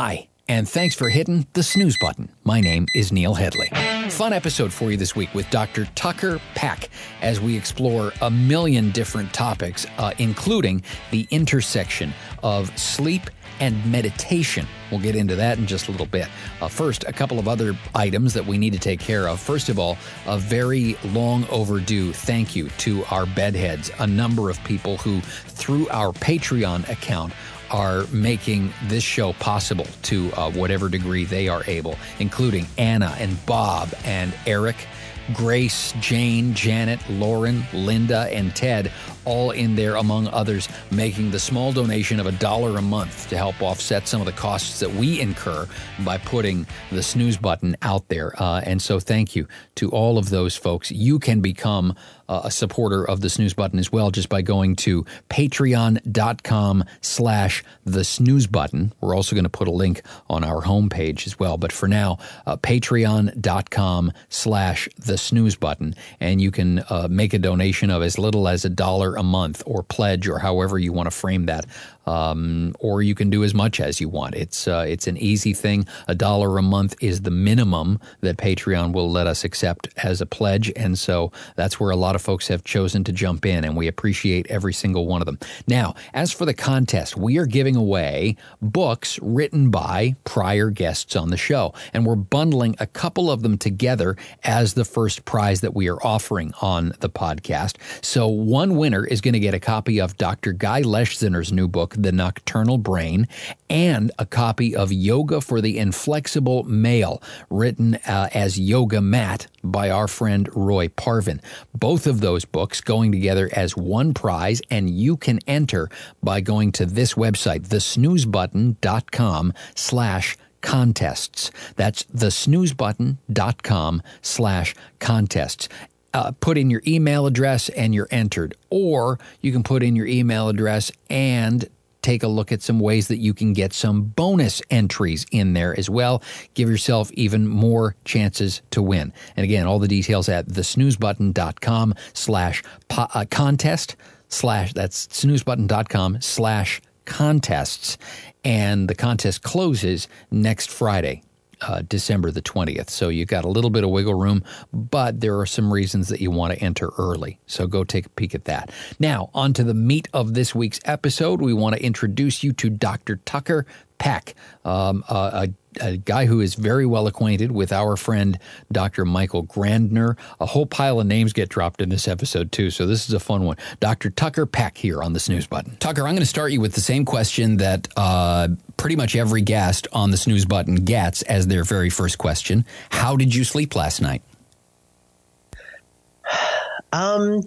Hi, and thanks for hitting the snooze button. My name is Neil Headley. Fun episode for you this week with Dr. Tucker Peck as we explore a million different topics, uh, including the intersection of sleep and meditation. We'll get into that in just a little bit. Uh, first, a couple of other items that we need to take care of. First of all, a very long overdue thank you to our bedheads, a number of people who, through our Patreon account, are making this show possible to uh, whatever degree they are able, including Anna and Bob and Eric. Grace, Jane, Janet, Lauren, Linda, and Ted, all in there, among others, making the small donation of a dollar a month to help offset some of the costs that we incur by putting the snooze button out there. Uh, and so, thank you to all of those folks. You can become uh, a supporter of the snooze button as well just by going to patreon.com slash the snooze button. We're also going to put a link on our homepage as well. But for now, uh, patreon.com slash the snooze button. And you can uh, make a donation of as little as a dollar a month or pledge or however you want to frame that um, or you can do as much as you want. It's uh, it's an easy thing. A dollar a month is the minimum that Patreon will let us accept as a pledge, and so that's where a lot of folks have chosen to jump in, and we appreciate every single one of them. Now, as for the contest, we are giving away books written by prior guests on the show, and we're bundling a couple of them together as the first prize that we are offering on the podcast. So one winner is going to get a copy of Dr. Guy Leschziner's new book, the Nocturnal Brain, and a copy of Yoga for the Inflexible Male, written uh, as Yoga Mat by our friend Roy Parvin. Both of those books going together as one prize, and you can enter by going to this website, thesnoozebutton.com slash contests. That's thesnoozebutton.com slash contests uh, put in your email address and you're entered. Or you can put in your email address and take a look at some ways that you can get some bonus entries in there as well. Give yourself even more chances to win. And again, all the details at thesnoozebutton.com slash uh, contest slash, that's snoozebutton.com slash contests. And the contest closes next Friday uh, December the 20th. So you've got a little bit of wiggle room, but there are some reasons that you want to enter early. So go take a peek at that. Now, on to the meat of this week's episode. We want to introduce you to Dr. Tucker Peck, um, a, a, guy who is very well acquainted with our friend Dr. Michael Grandner. A whole pile of names get dropped in this episode, too, so this is a fun one. Dr. Tucker Peck here on the snooze button. Tucker, I'm going to start you with the same question that uh, pretty much every guest on the snooze button gets as their very first question How did you sleep last night? Um,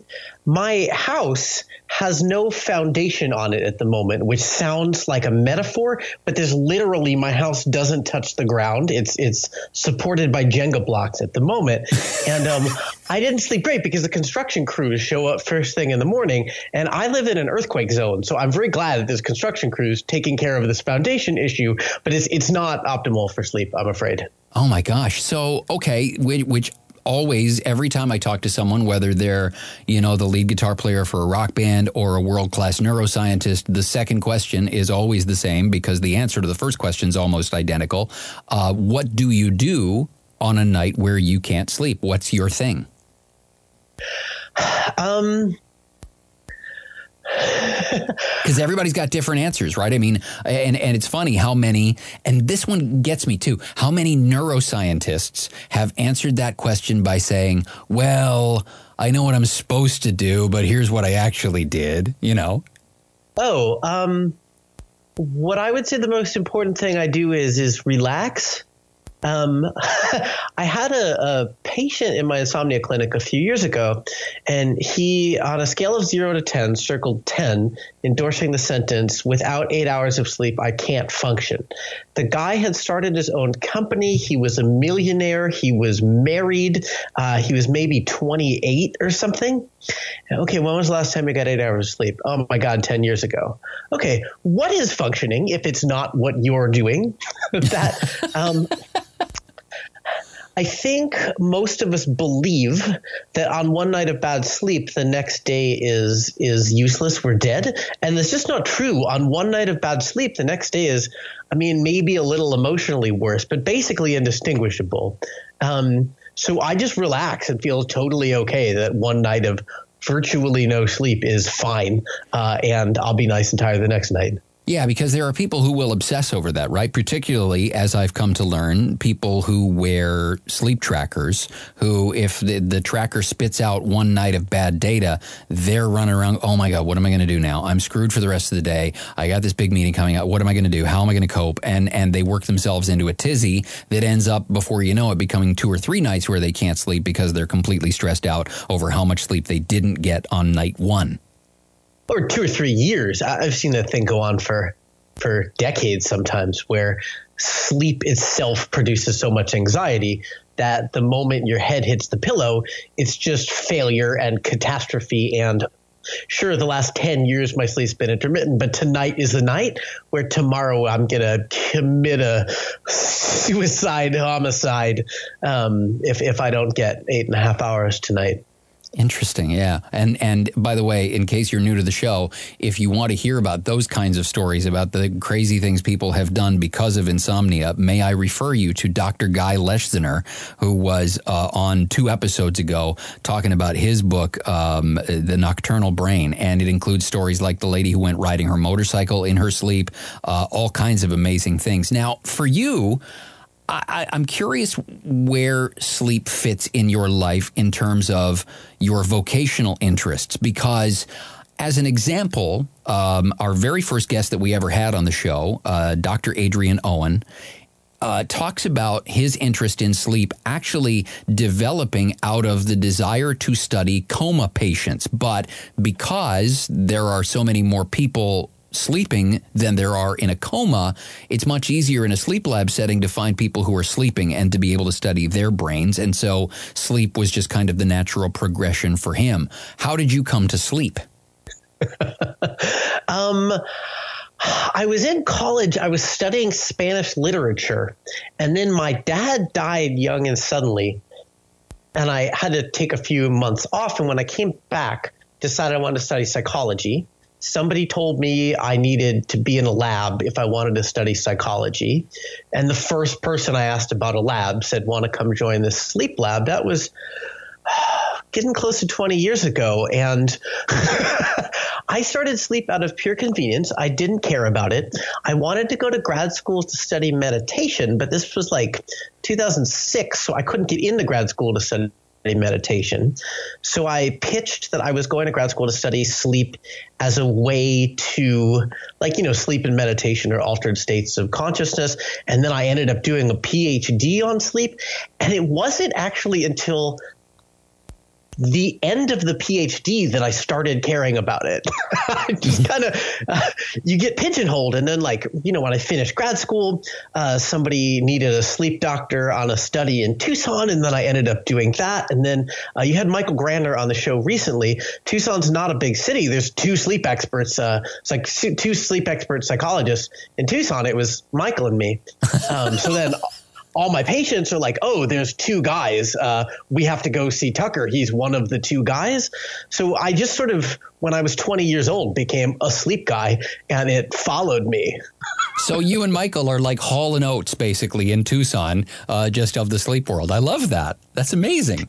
my house has no foundation on it at the moment, which sounds like a metaphor, but there's literally my house doesn't touch the ground. It's it's supported by Jenga blocks at the moment, and um, I didn't sleep great because the construction crews show up first thing in the morning, and I live in an earthquake zone, so I'm very glad that there's construction crews taking care of this foundation issue, but it's it's not optimal for sleep, I'm afraid. Oh my gosh! So okay, which, which always every time I talk to someone, whether they're you know the lead guitar player for a rock band or a world class neuroscientist, the second question is always the same because the answer to the first question is almost identical. Uh, what do you do on a night where you can't sleep? What's your thing? Um because everybody's got different answers, right? I mean, and and it's funny how many, and this one gets me too. How many neuroscientists have answered that question by saying, "Well, I know what I'm supposed to do, but here's what I actually did," you know? Oh, um, what I would say the most important thing I do is is relax um, I had a, a, patient in my insomnia clinic a few years ago, and he, on a scale of zero to 10, circled 10, endorsing the sentence, without eight hours of sleep, I can't function. The guy had started his own company. He was a millionaire. He was married. Uh, he was maybe 28 or something. Okay, when was the last time you got eight hours of sleep? Oh my God, 10 years ago. Okay, what is functioning if it's not what you're doing? that. Um, I think most of us believe that on one night of bad sleep, the next day is is useless. We're dead, and it's just not true. On one night of bad sleep, the next day is, I mean, maybe a little emotionally worse, but basically indistinguishable. Um, so I just relax and feel totally okay that one night of virtually no sleep is fine, uh, and I'll be nice and tired the next night. Yeah, because there are people who will obsess over that, right? Particularly, as I've come to learn, people who wear sleep trackers, who, if the, the tracker spits out one night of bad data, they're running around, oh my God, what am I going to do now? I'm screwed for the rest of the day. I got this big meeting coming up. What am I going to do? How am I going to cope? And, and they work themselves into a tizzy that ends up, before you know it, becoming two or three nights where they can't sleep because they're completely stressed out over how much sleep they didn't get on night one or two or three years. I've seen that thing go on for for decades sometimes, where sleep itself produces so much anxiety that the moment your head hits the pillow, it's just failure and catastrophe and sure the last 10 years my sleep's been intermittent but tonight is the night where tomorrow i'm going to commit a suicide homicide um, if, if i don't get eight and a half hours tonight Interesting, yeah. And and by the way, in case you're new to the show, if you want to hear about those kinds of stories about the crazy things people have done because of insomnia, may I refer you to Dr. Guy Leschziner, who was uh, on two episodes ago talking about his book, um, The Nocturnal Brain, and it includes stories like the lady who went riding her motorcycle in her sleep, uh, all kinds of amazing things. Now, for you. I, am curious where sleep fits in your life in terms of your vocational interests, because as an example, um, our very first guest that we ever had on the show, uh, Dr. Adrian Owen, uh, talks about his interest in sleep actually developing out of the desire to study coma patients. But because there are so many more people sleeping than there are in a coma, it's much easier in a sleep lab setting to find people who are sleeping and to be able to study their brains. And so sleep was just kind of the natural progression for him. How did you come to sleep? um, I was in college. I was studying Spanish literature, and then my dad died young and suddenly, and I had to take a few months off. And when I came back, decided I wanted to study psychology somebody told me I needed to be in a lab if I wanted to study psychology. And the first person I asked about a lab said, Want to come join this sleep lab? That was getting close to 20 years ago. And I started sleep out of pure convenience. I didn't care about it. I wanted to go to grad school to study meditation, but this was like 2006, so I couldn't get into grad school to study meditation. So I pitched that I was going to grad school to study sleep as a way to, like, you know, sleep and meditation or altered states of consciousness. And then I ended up doing a PhD on sleep. And it wasn't actually until the end of the PhD that I started caring about it. just kind of, uh, you get pigeonholed. And then, like, you know, when I finished grad school, uh, somebody needed a sleep doctor on a study in Tucson. And then I ended up doing that. And then uh, you had Michael Grandner on the show recently. Tucson's not a big city. There's two sleep experts. Uh, it's like two sleep expert psychologists in Tucson. It was Michael and me. Um, so then all my patients are like, oh, there's two guys. Uh, we have to go see Tucker. He's one of the two guys. So I just sort of, when I was 20 years old, became a sleep guy and it followed me. so you and Michael are like Hall and Oates, basically, in Tucson, uh, just of the sleep world. I love that. That's amazing.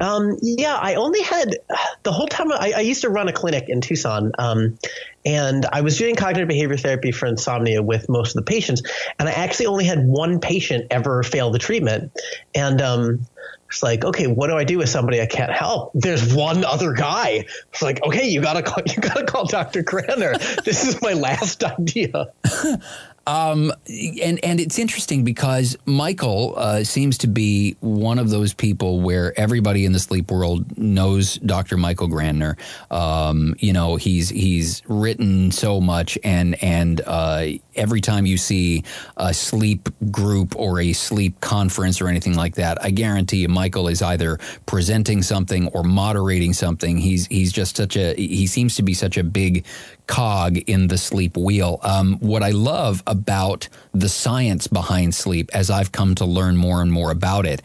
Um, yeah, I only had the whole time I, I used to run a clinic in Tucson, um, and I was doing cognitive behavior therapy for insomnia with most of the patients, and I actually only had one patient ever fail the treatment, and um, it's like, okay, what do I do with somebody I can't help? There's one other guy. It's like, okay, you gotta call, you gotta call Dr. Grandner. this is my last idea. Um, and and it's interesting because Michael uh, seems to be one of those people where everybody in the sleep world knows Dr. Michael Grandner. Um, you know, he's he's written so much, and and uh, every time you see a sleep group or a sleep conference or anything like that, I guarantee you, Michael is either presenting something or moderating something. He's he's just such a he seems to be such a big cog in the sleep wheel. Um, what I love about the science behind sleep, as I've come to learn more and more about it,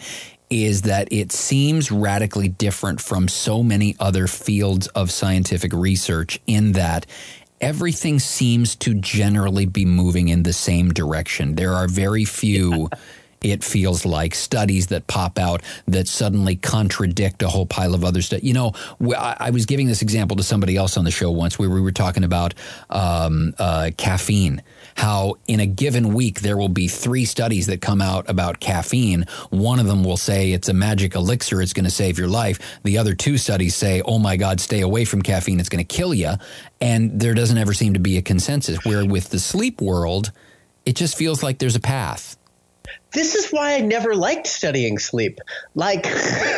is that it seems radically different from so many other fields of scientific research in that everything seems to generally be moving in the same direction. There are very few. it feels like studies that pop out that suddenly contradict a whole pile of other stuff. You know, I was giving this example to somebody else on the show once where we were talking about um, uh, caffeine how in a given week there will be three studies that come out about caffeine. One of them will say it's a magic elixir, it's going to save your life. The other two studies say, oh my God, stay away from caffeine, it's going to kill you. And there doesn't ever seem to be a consensus. Where with the sleep world, it just feels like there's a path this is why I never liked studying sleep. Like,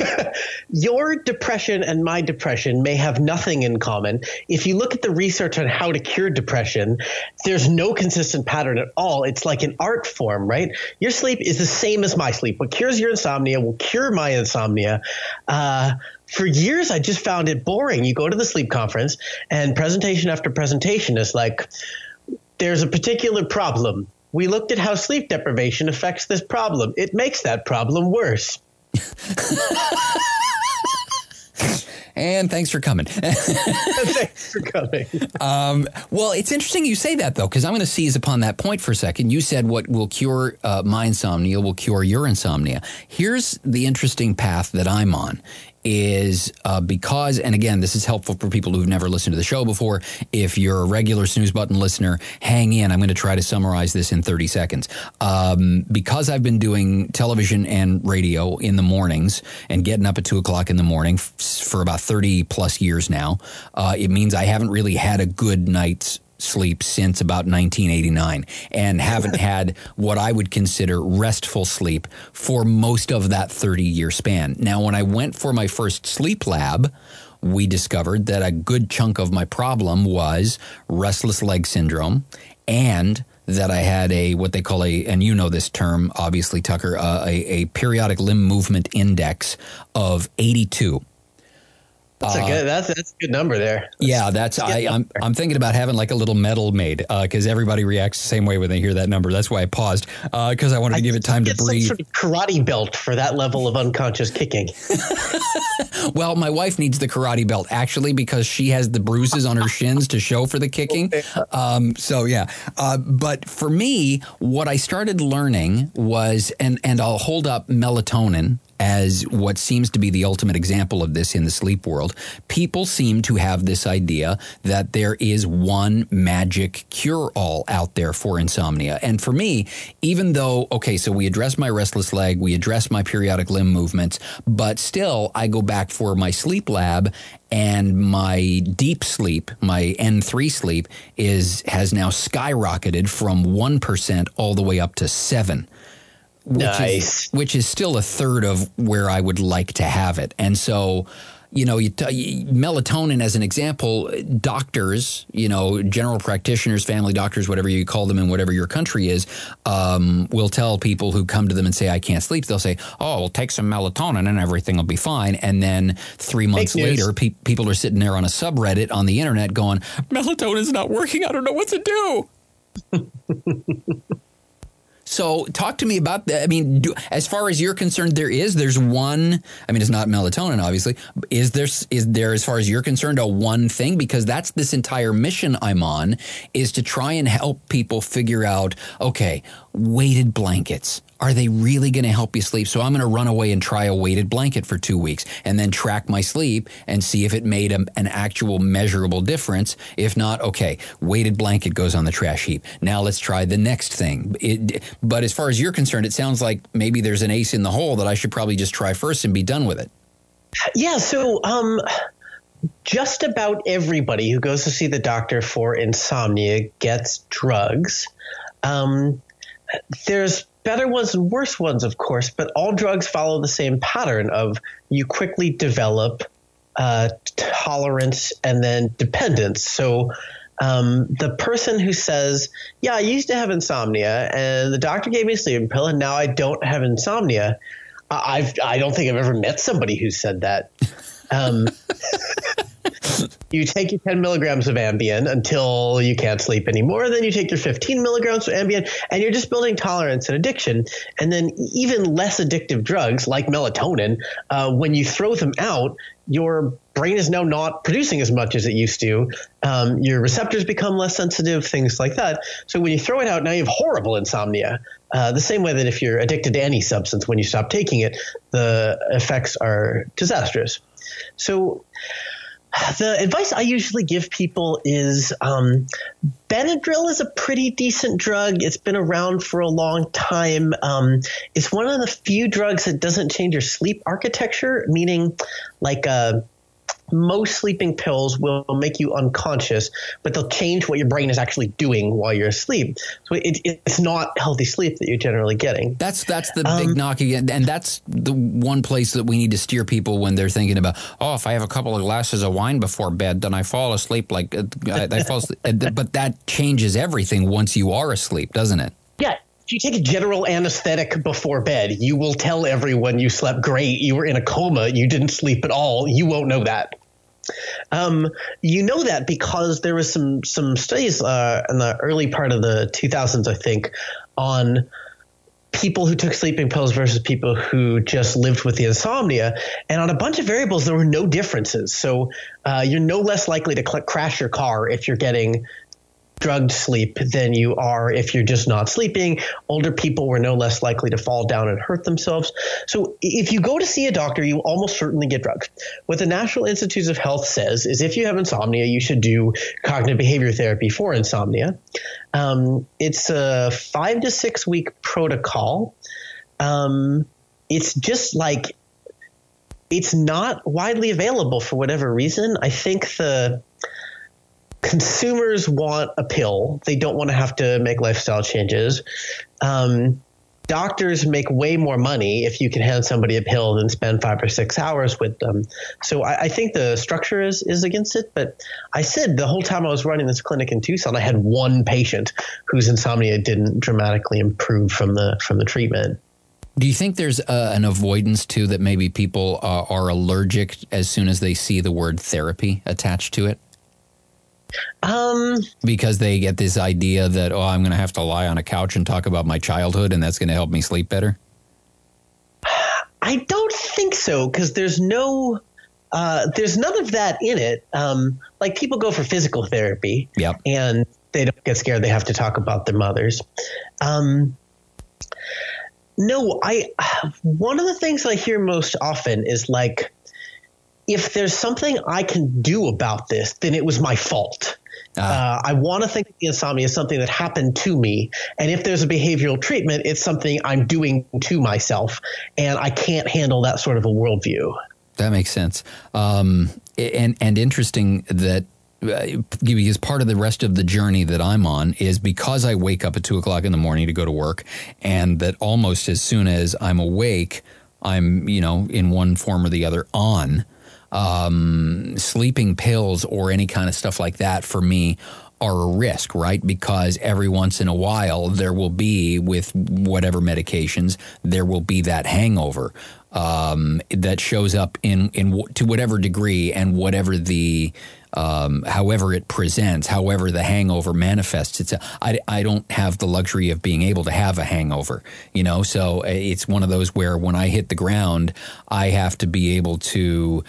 your depression and my depression may have nothing in common. If you look at the research on how to cure depression, there's no consistent pattern at all. It's like an art form, right? Your sleep is the same as my sleep. What cures your insomnia will cure my insomnia. Uh, for years, I just found it boring. You go to the sleep conference, and presentation after presentation is like, there's a particular problem we looked at how sleep deprivation affects this problem. It makes that problem worse. and thanks for coming. thanks for coming. Um, well, it's interesting you say that though, because I'm going to seize upon that point for a second. You said what will cure uh, my insomnia will cure your insomnia. Here's the interesting path that I'm on is uh, because, and again, this is helpful for people who've never listened to the show before. If you're a regular snooze button listener, hang in. I'm going to try to summarize this in 30 seconds. Um, because I've been doing television and radio in the mornings and getting up at two o'clock in the morning f- for about 30 plus years now, uh, it means I haven't really had a good night's sleep since about 1989 and haven't had what I would consider restful sleep for most of that 30 year span. Now, when I went for my first sleep lab, we discovered that a good chunk of my problem was restless leg syndrome and that I had a what they call a, and you know this term, obviously, Tucker, uh, a, a periodic limb movement index of 82. That's a uh, good. That's that's a good number there. That's, yeah, that's. I, am I'm, I'm thinking about having like a little medal made because uh, everybody reacts the same way when they hear that number. That's why I paused because uh, I wanted to give it time to breathe. Some sort of karate belt for that level of unconscious kicking. well, my wife needs the karate belt actually because she has the bruises on her shins to show for the kicking. Um, so yeah, uh, but for me, what I started learning was, and and I'll hold up melatonin as what seems to be the ultimate example of this in the sleep world. People seem to have this idea that there is one magic cure all out there for insomnia. And for me, even though, okay, so we address my restless leg, we address my periodic limb movements, but still I go back for my sleep lab and my deep sleep, my N3 sleep is has now skyrocketed from 1% all the way up to 7 which nice. Is, which is still a third of where I would like to have it. And so, you know, you t- melatonin as an example, doctors, you know, general practitioners, family doctors, whatever you call them in whatever your country is, um, will tell people who come to them and say, I can't sleep, they'll say, oh, well, take some melatonin and everything will be fine. And then three months later, pe- people are sitting there on a subreddit on the internet going, melatonin's not working. I don't know what to do. So talk to me about that. I mean, do, as far as you're concerned, there is there's one. I mean, it's not melatonin, obviously. Is there is there as far as you're concerned a one thing because that's this entire mission I'm on is to try and help people figure out. Okay, weighted blankets are they really going to help you sleep? So I'm going to run away and try a weighted blanket for two weeks and then track my sleep and see if it made a, an actual measurable difference. If not, okay, weighted blanket goes on the trash heap. Now let's try the next thing. It, but as far as you're concerned, it sounds like maybe there's an ace in the hole that I should probably just try first and be done with it. Yeah. So, um, just about everybody who goes to see the doctor for insomnia gets drugs. Um, there's better ones and worse ones, of course, but all drugs follow the same pattern of you quickly develop uh, tolerance and then dependence. So um, the person who says, "Yeah, I used to have insomnia, and the doctor gave me a sleeping pill, and now I don't have insomnia," I've I don't think I've ever met somebody who said that. Um, you take your 10 milligrams of Ambien until you can't sleep anymore. Then you take your 15 milligrams of Ambien, and you're just building tolerance and addiction. And then even less addictive drugs like melatonin, uh, when you throw them out, your brain is now not producing as much as it used to. Um, your receptors become less sensitive, things like that. So when you throw it out, now you have horrible insomnia. Uh, the same way that if you're addicted to any substance, when you stop taking it, the effects are disastrous. So the advice I usually give people is um, Benadryl is a pretty decent drug. It's been around for a long time. Um, it's one of the few drugs that doesn't change your sleep architecture, meaning like uh, most sleeping pills will make you unconscious, but they'll change what your brain is actually doing while you're asleep. So it, it's not healthy sleep that you're generally getting. That's that's the um, big knock again, and that's the one place that we need to steer people when they're thinking about, oh, if I have a couple of glasses of wine before bed, then I fall asleep like I, I fall. Asleep. but that changes everything once you are asleep, doesn't it? Yeah, if you take a general anesthetic before bed, you will tell everyone you slept great. You were in a coma. You didn't sleep at all. You won't know that. Um, you know that because there was some some studies uh, in the early part of the 2000s, I think, on people who took sleeping pills versus people who just lived with the insomnia. And on a bunch of variables, there were no differences. So uh, you're no less likely to cl- crash your car if you're getting drugged sleep than you are if you're just not sleeping. Older people were no less likely to fall down and hurt themselves. So if you go to see a doctor, you almost certainly get drugged. What the National Institutes of Health says is if you have insomnia, you should do cognitive behavior therapy for insomnia. Um, it's a five to six week protocol. Um, it's just like it's not widely available for whatever reason. I think the consumers want a pill. They don't want to have to make lifestyle changes. Um, doctors make way more money if you can hand somebody a pill than spend five or six hours with them. So I, I, think the structure is is against it. But I said the whole time I was running this clinic in Tucson, I had one patient whose insomnia didn't dramatically improve from the from the treatment. Do you think there's uh, an avoidance too that maybe people uh, are allergic as soon as they see the word therapy attached to it? Um, because they get this idea that oh, I'm going to have to lie on a couch and talk about my childhood, and that's going to help me sleep better. I don't think so because there's no. Uh, there's none of that in it. Um, like people go for physical therapy, yep. and they don't get scared. They have to talk about their mothers. Um, no, I. One of the things I hear most often is like, if there's something I can do about this, then it was my fault. Ah. Uh, I want to think the insomnia is something that happened to me. And if there's a behavioral treatment, it's something I'm doing to myself. And I can't handle that sort of a worldview. That makes sense. Um, and, and interesting that uh, because part of the rest of the journey that I'm on is because I wake up at two o'clock in the morning to go to work, and that almost as soon as I'm awake, I'm you know in one form or the other on um, sleeping pills or any kind of stuff like that for me are a risk, right? Because every once in a while there will be, with whatever medications, there will be that hangover um, that shows up in in to whatever degree and whatever the um, however it presents, however the hangover manifests. It's I don't have the luxury of being able to have a hangover, you know. So uh, it's one of those where when I hit the ground, I have to be able to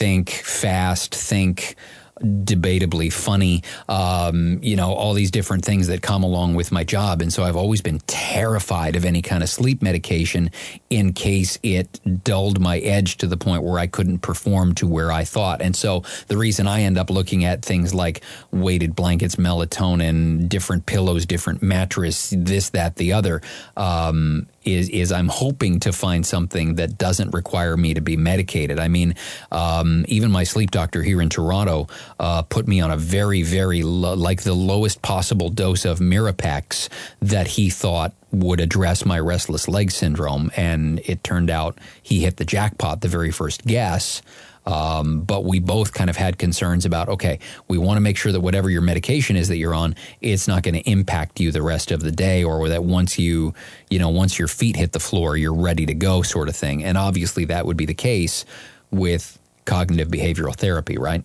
think fast, think debatably funny, um, you know, all these different things that come along with my job. And so I've always been terrified of any kind of sleep medication in case it dulled my edge to the point where I couldn't perform to where I thought. And so the reason I end up looking at things like weighted blankets, melatonin, different pillows, different mattress, this, that, the other, um, is is I'm hoping to find something that doesn't require me to be medicated. I mean, um, even my sleep doctor here in Toronto uh, put me on a very, very like the lowest possible dose of Mirapex that he thought would address my restless leg syndrome, and it turned out he hit the jackpot the very first guess. Um, but we both kind of had concerns about okay, we want to make sure that whatever your medication is that you're on, it's not going to impact you the rest of the day, or that once you, you know, once your feet hit the floor, you're ready to go, sort of thing. And obviously, that would be the case with cognitive behavioral therapy, right?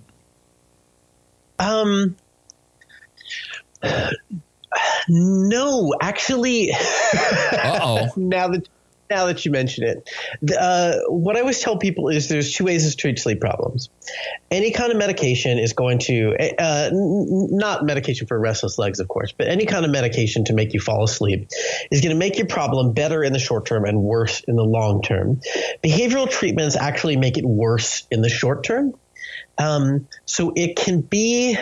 Um, no, actually. oh. now that now that you mention it, uh, what I always tell people is there's two ways to treat sleep problems. Any kind of medication is going to, uh, not medication for restless legs, of course, but any kind of medication to make you fall asleep is going to make your problem better in the short term and worse in the long term. Behavioral treatments actually make it worse in the short term. Um, so it can be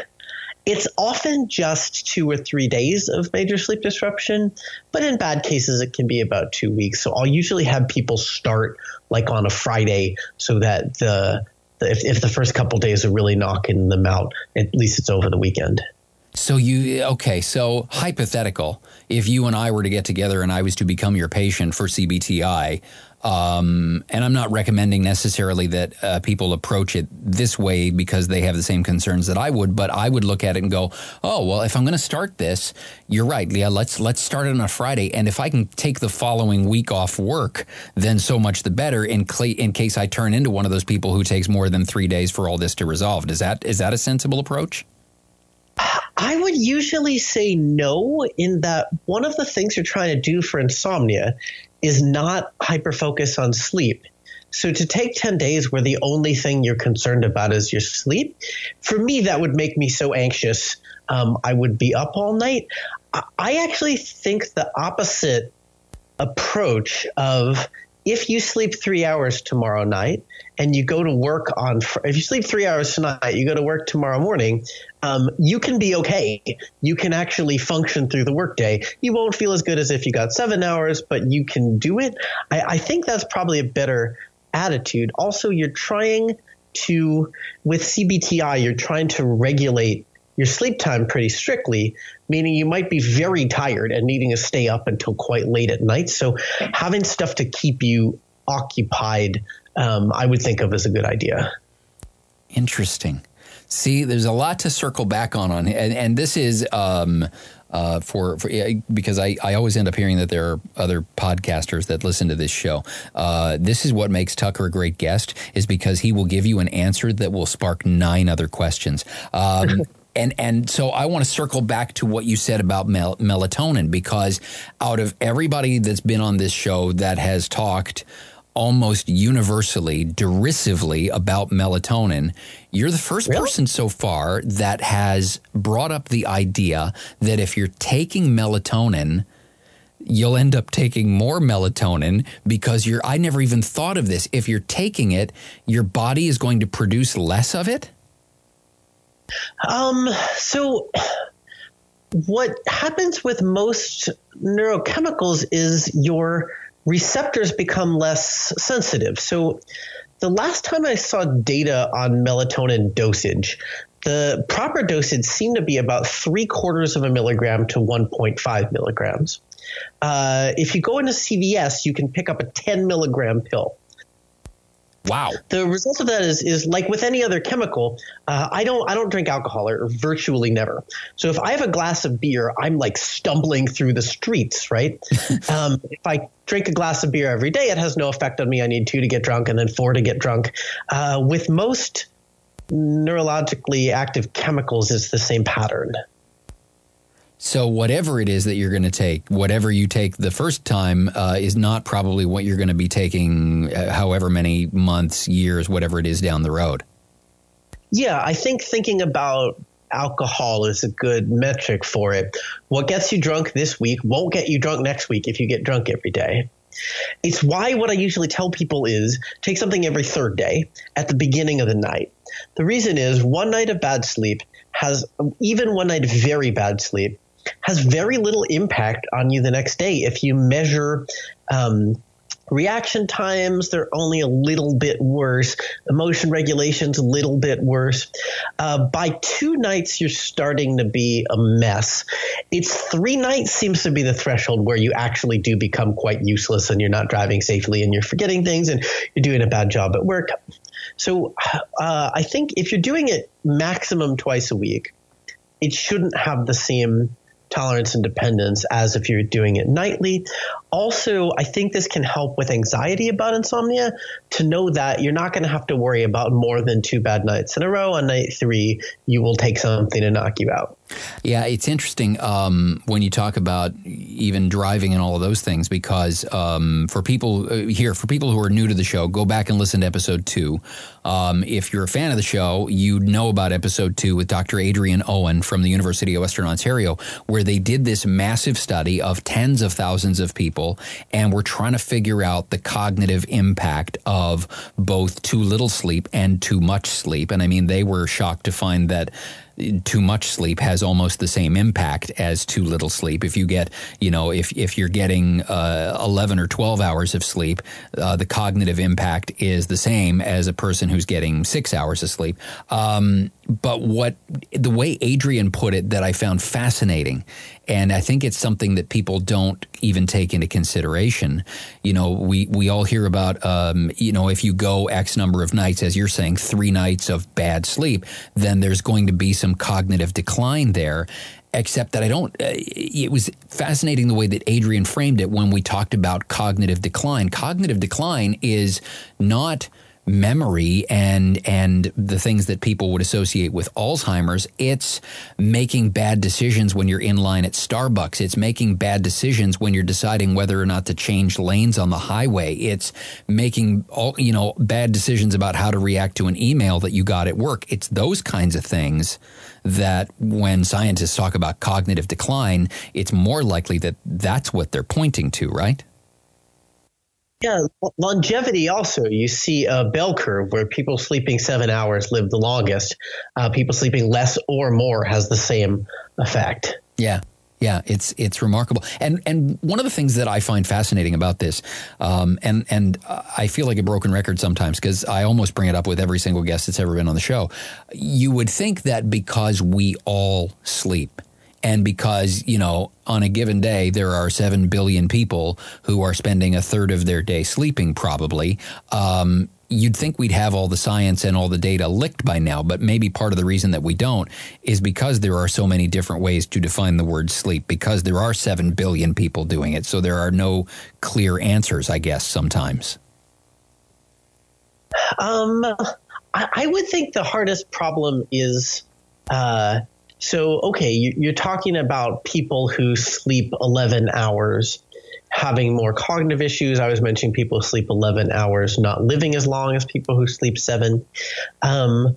it's often just two or three days of major sleep disruption, but in bad cases, it can be about two weeks. So I'll usually have people start like on a Friday so that the, the if, if the first couple days are really knocking them out, at least it's over the weekend. So you okay? So hypothetical, if you and I were to get together and I was to become your patient for CBTI, um, and I'm not recommending necessarily that uh, people approach it this way because they have the same concerns that I would, but I would look at it and go, "Oh, well, if I'm going to start this, you're right, Leah. Let's let's start it on a Friday, and if I can take the following week off work, then so much the better. In cl- in case I turn into one of those people who takes more than three days for all this to resolve, is that is that a sensible approach? I would usually say no, in that one of the things you're trying to do for insomnia is not hyper focus on sleep. So to take 10 days where the only thing you're concerned about is your sleep, for me, that would make me so anxious. Um, I would be up all night. I actually think the opposite approach of if you sleep three hours tomorrow night and you go to work on, if you sleep three hours tonight, you go to work tomorrow morning, um, you can be okay. You can actually function through the workday. You won't feel as good as if you got seven hours, but you can do it. I, I think that's probably a better attitude. Also, you're trying to, with CBTI, you're trying to regulate your sleep time pretty strictly, meaning you might be very tired and needing to stay up until quite late at night. So having stuff to keep you occupied, um, I would think of as a good idea. Interesting. See, there's a lot to circle back on, on and, and this is um, uh, for, for because I, I always end up hearing that there are other podcasters that listen to this show. Uh, this is what makes Tucker a great guest is because he will give you an answer that will spark nine other questions. Um, and and so I want to circle back to what you said about mel- melatonin because out of everybody that's been on this show that has talked almost universally derisively about melatonin. You're the first really? person so far that has brought up the idea that if you're taking melatonin you'll end up taking more melatonin because you're I never even thought of this. If you're taking it your body is going to produce less of it? Um, so what happens with most neurochemicals is your receptors become less sensitive. So the last time I saw data on melatonin dosage, the proper dosage seemed to be about three quarters of a milligram to 1.5 milligrams. Uh, if you go into CVS, you can pick up a 10 milligram pill. Wow. The result of that is is like with any other chemical. Uh, I don't I don't drink alcohol or, or, virtually never. So if I have a glass of beer, I'm like stumbling through the streets, right? um, if I drink a glass of beer every day, it has no effect on me. I need two to get drunk and then four to get drunk. Uh, with most neurologically active chemicals, it's the same pattern. So whatever it is that you're going to take, whatever you take the first time, uh, is not probably what you're going to be taking, uh, however many months, years, whatever it is down the road. Yeah, I think thinking about alcohol is a good metric for it. What gets you drunk this week won't get you drunk next week if you get drunk every day. It's why what I usually tell people is take something every third day at the beginning of the night. The reason is one night of bad sleep has even one night of very bad sleep has very little impact on you the next day. If you measure um, reaction times, they're only a little bit worse. Emotion regulation's a little bit worse. Uh, by two nights, you're starting to be a mess. It's three nights seems to be the threshold where you actually do become quite useless and you're not driving safely and you're forgetting things and you're doing a bad job at work. So uh, I think if you're doing it maximum twice a week, it shouldn't have the same tolerance and dependence as if you're doing it nightly. Also, I think this can help with anxiety about insomnia to know that you're not going to have to worry about more than two bad nights in a row. On night three, you will take something to knock you out. Yeah, it's interesting um, when you talk about even driving and all of those things because um, for people uh, here, for people who are new to the show, go back and listen to episode two. Um, if you're a fan of the show, you know about episode two with Dr. Adrian Owen from the University of Western Ontario, where they did this massive study of tens of thousands of people and were trying to figure out the cognitive impact of both too little sleep and too much sleep. And I mean, they were shocked to find that too much sleep has almost the same impact as too little sleep. If you get, you know, if, if you're getting uh, 11 or 12 hours of sleep, uh, the cognitive impact is the same as a person who's getting six hours of sleep. Um, but what the way Adrian put it that I found fascinating, and I think it's something that people don't even take into consideration. You know, we we all hear about, um, you know, if you go X number of nights, as you're saying, three nights of bad sleep, then there's going to be some cognitive decline there except that I don't. Uh, it was fascinating the way that Adrian framed it when we talked about cognitive decline. Cognitive decline is not memory and and the things that people would associate with Alzheimer's. It's making bad decisions when you're in line at Starbucks. It's making bad decisions when you're deciding whether or not to change lanes on the highway. It's making all you know bad decisions about how to react to an email that you got at work. It's those kinds of things that when scientists talk about cognitive decline, it's more likely that that's what they're pointing to, right? Yeah, longevity also. You see a bell curve where people sleeping seven hours live the longest. Uh, people sleeping less or more has the same effect. Yeah. Yeah, it's it's remarkable, and and one of the things that I find fascinating about this, um, and and I feel like a broken record sometimes because I almost bring it up with every single guest that's ever been on the show. You would think that because we all sleep, and because, you know, on a given day, there are 7 billion people who are spending a third of their day sleeping, probably. Um, you'd think we'd have all the science and all the data licked by now, but maybe part of the reason that we don't is because there are so many different ways to define the word sleep, because there are 7 billion people doing it. So there are no clear answers, I guess, sometimes. Um, I, I would think the hardest problem is. Uh, so, okay, you're talking about people who sleep 11 hours having more cognitive issues. I was mentioning people who sleep 11 hours, not living as long as people who sleep seven. Um,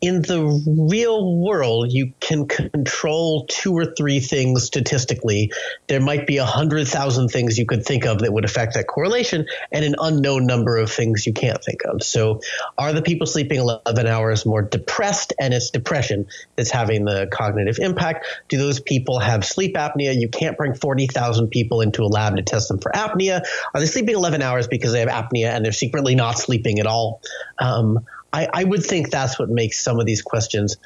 in the real world, you can control two or three things statistically. There might be a hundred thousand things you could think of that would affect that correlation, and an unknown number of things you can't think of. So, are the people sleeping 11 hours more depressed, and it's depression that's having the cognitive impact? Do those people have sleep apnea? You can't bring 40,000 people into a lab to test them for apnea. Are they sleeping 11 hours because they have apnea and they're secretly not sleeping at all? Um, I, I would think that's what makes some of these questions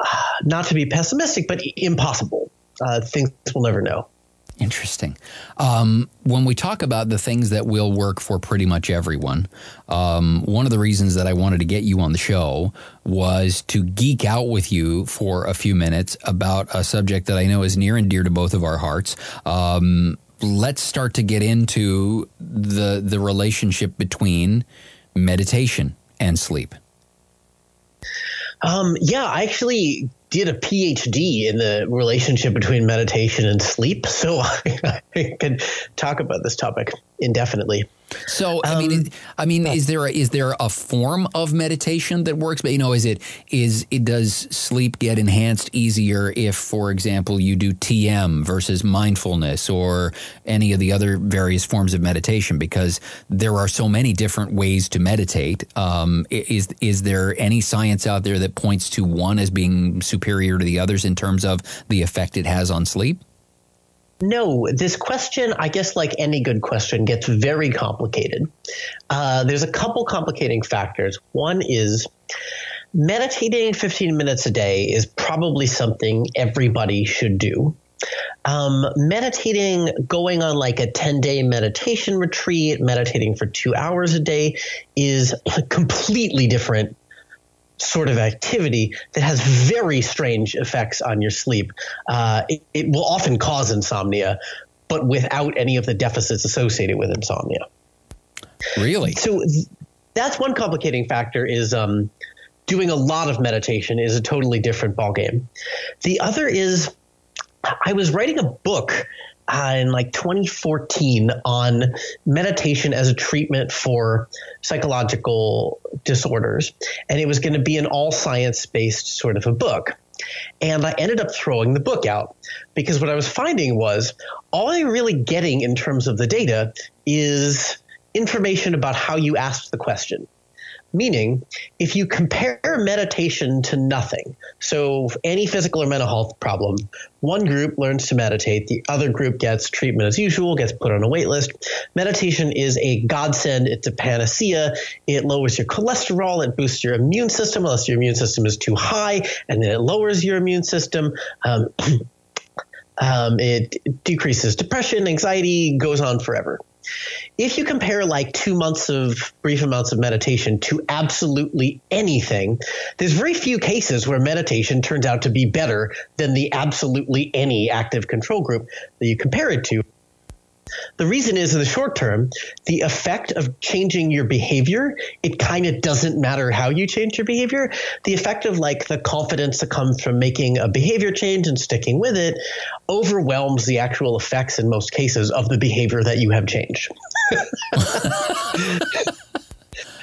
uh, not to be pessimistic, but impossible. Uh, things we'll never know. Interesting. Um, when we talk about the things that will work for pretty much everyone, um, one of the reasons that I wanted to get you on the show was to geek out with you for a few minutes about a subject that I know is near and dear to both of our hearts. Um, let's start to get into the the relationship between meditation and sleep? Um, yeah, I actually did a PhD in the relationship between meditation and sleep, so I, I could talk about this topic indefinitely. So I mean, um, I mean, is there a, is there a form of meditation that works? But you know, is it is it does sleep get enhanced easier if, for example, you do TM versus mindfulness or any of the other various forms of meditation? Because there are so many different ways to meditate. Um, is is there any science out there that points to one as being superior to the others in terms of the effect it has on sleep? No, this question, I guess, like any good question, gets very complicated. Uh, there's a couple complicating factors. One is meditating 15 minutes a day is probably something everybody should do. Um, meditating, going on like a 10 day meditation retreat, meditating for two hours a day is completely different sort of activity that has very strange effects on your sleep. Uh, it, it, will often cause insomnia, but without any of the deficits associated with insomnia. Really? So that's one complicating factor is um, doing a lot of meditation is a totally different ballgame. The other is I was writing a book uh, in like 2014 on meditation as a treatment for psychological disorders. And it was going to be an all science based sort of a book. And I ended up throwing the book out because what I was finding was all I'm really getting in terms of the data is information about how you asked the question. Meaning, if you compare meditation to nothing, so any physical or mental health problem, one group learns to meditate, the other group gets treatment as usual, gets put on a wait list. Meditation is a godsend, it's a panacea. It lowers your cholesterol, it boosts your immune system, unless your immune system is too high, and then it lowers your immune system. Um, um, it decreases depression, anxiety, goes on forever if you compare like two months of brief amounts of meditation to absolutely anything, there's very few cases where meditation turns out to be better than the absolutely any active control group that you compare it to. The reason is in the short term, the effect of changing your behavior, it kind of doesn't matter how you change your behavior. The effect of like the confidence that comes from making a behavior change and sticking with it overwhelms the actual effects in most cases of the behavior that you have changed.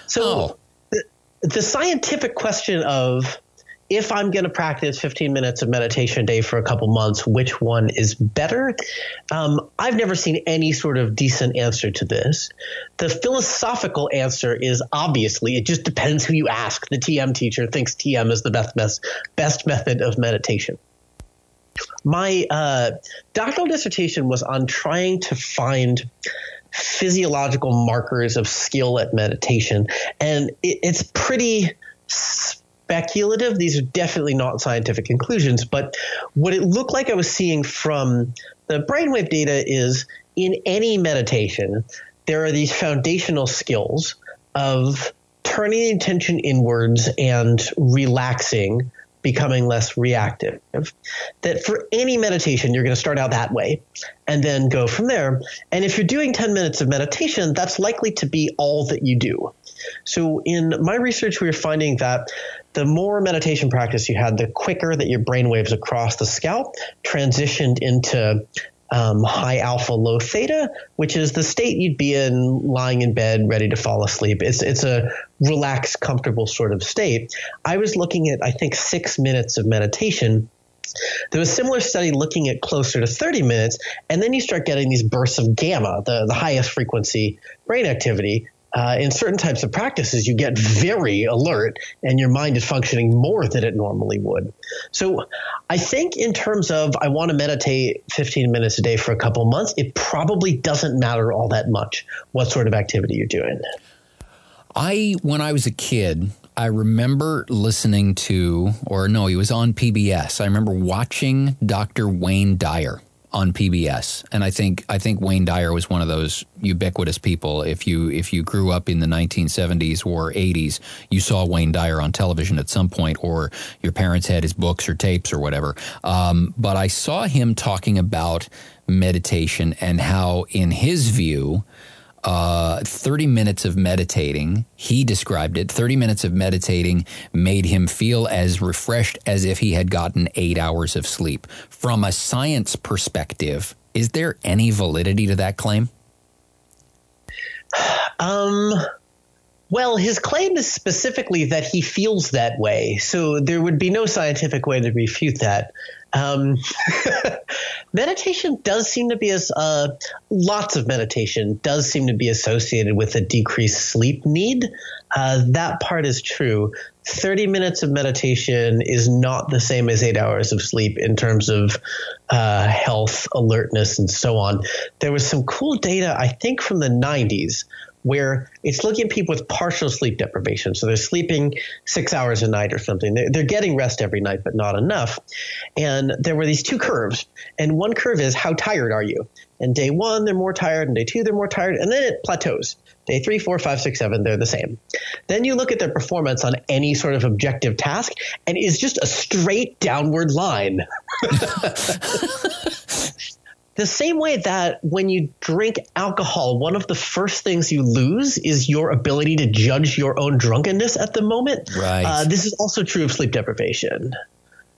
so oh. the, the scientific question of if I'm going to practice 15 minutes of meditation a day for a couple months, which one is better? Um, I've never seen any sort of decent answer to this. The philosophical answer is obviously it just depends who you ask. The TM teacher thinks TM is the best best, best method of meditation. My uh, doctoral dissertation was on trying to find physiological markers of skill at meditation, and it, it's pretty speculative. These are definitely not scientific conclusions, but what it looked like I was seeing from the brainwave data is in any meditation, there are these foundational skills of turning the attention inwards and relaxing, becoming less reactive. That for any meditation, you're going to start out that way and then go from there. And if you're doing 10 minutes of meditation, that's likely to be all that you do. So in my research, we were finding that the more meditation practice you had, the quicker that your brain waves across the scalp transitioned into um, high alpha, low theta, which is the state you'd be in lying in bed, ready to fall asleep. It's it's a relaxed, comfortable sort of state. I was looking at I think six minutes of meditation. There was a similar study looking at closer to 30 minutes, and then you start getting these bursts of gamma, the, the highest frequency brain activity, uh, in certain types of practices, you get very alert and your mind is functioning more than it normally would. So I think, in terms of I want to meditate 15 minutes a day for a couple months, it probably doesn't matter all that much what sort of activity you're doing. I, when I was a kid, I remember listening to, or no, he was on PBS. I remember watching Dr. Wayne Dyer on PBS, and I think I think Wayne Dyer was one of those ubiquitous people. If you if you grew up in the 1970s or 80s, you saw Wayne Dyer on television at some point, or your parents had his books or tapes or whatever. Um, but I saw him talking about meditation and how, in his view, uh, 30 minutes of meditating, he described it, 30 minutes of meditating made him feel as refreshed as if he had gotten eight hours of sleep. From a science perspective, is there any validity to that claim? Um, well, his claim is specifically that he feels that way. So there would be no scientific way to refute that. Um, meditation does seem to be as uh, lots of meditation does seem to be associated with a decreased sleep need. Uh, that part is true. 30 minutes of meditation is not the same as eight hours of sleep in terms of uh, health, alertness, and so on. There was some cool data, I think, from the 90s where it's looking at people with partial sleep deprivation. So they're sleeping six hours a night or something. They're, they're, getting rest every night, but not enough. And there were these two curves. And one curve is how tired are you? And day one, they're more tired. And day two, they're more tired. And then it plateaus. Day three, four, five, six, seven, they're the same. Then you look at their performance on any sort of objective task, and it's just a straight downward line. the same way that when you drink alcohol, one of the first things you lose is your ability to judge your own drunkenness at the moment. Right. Uh, this is also true of sleep deprivation.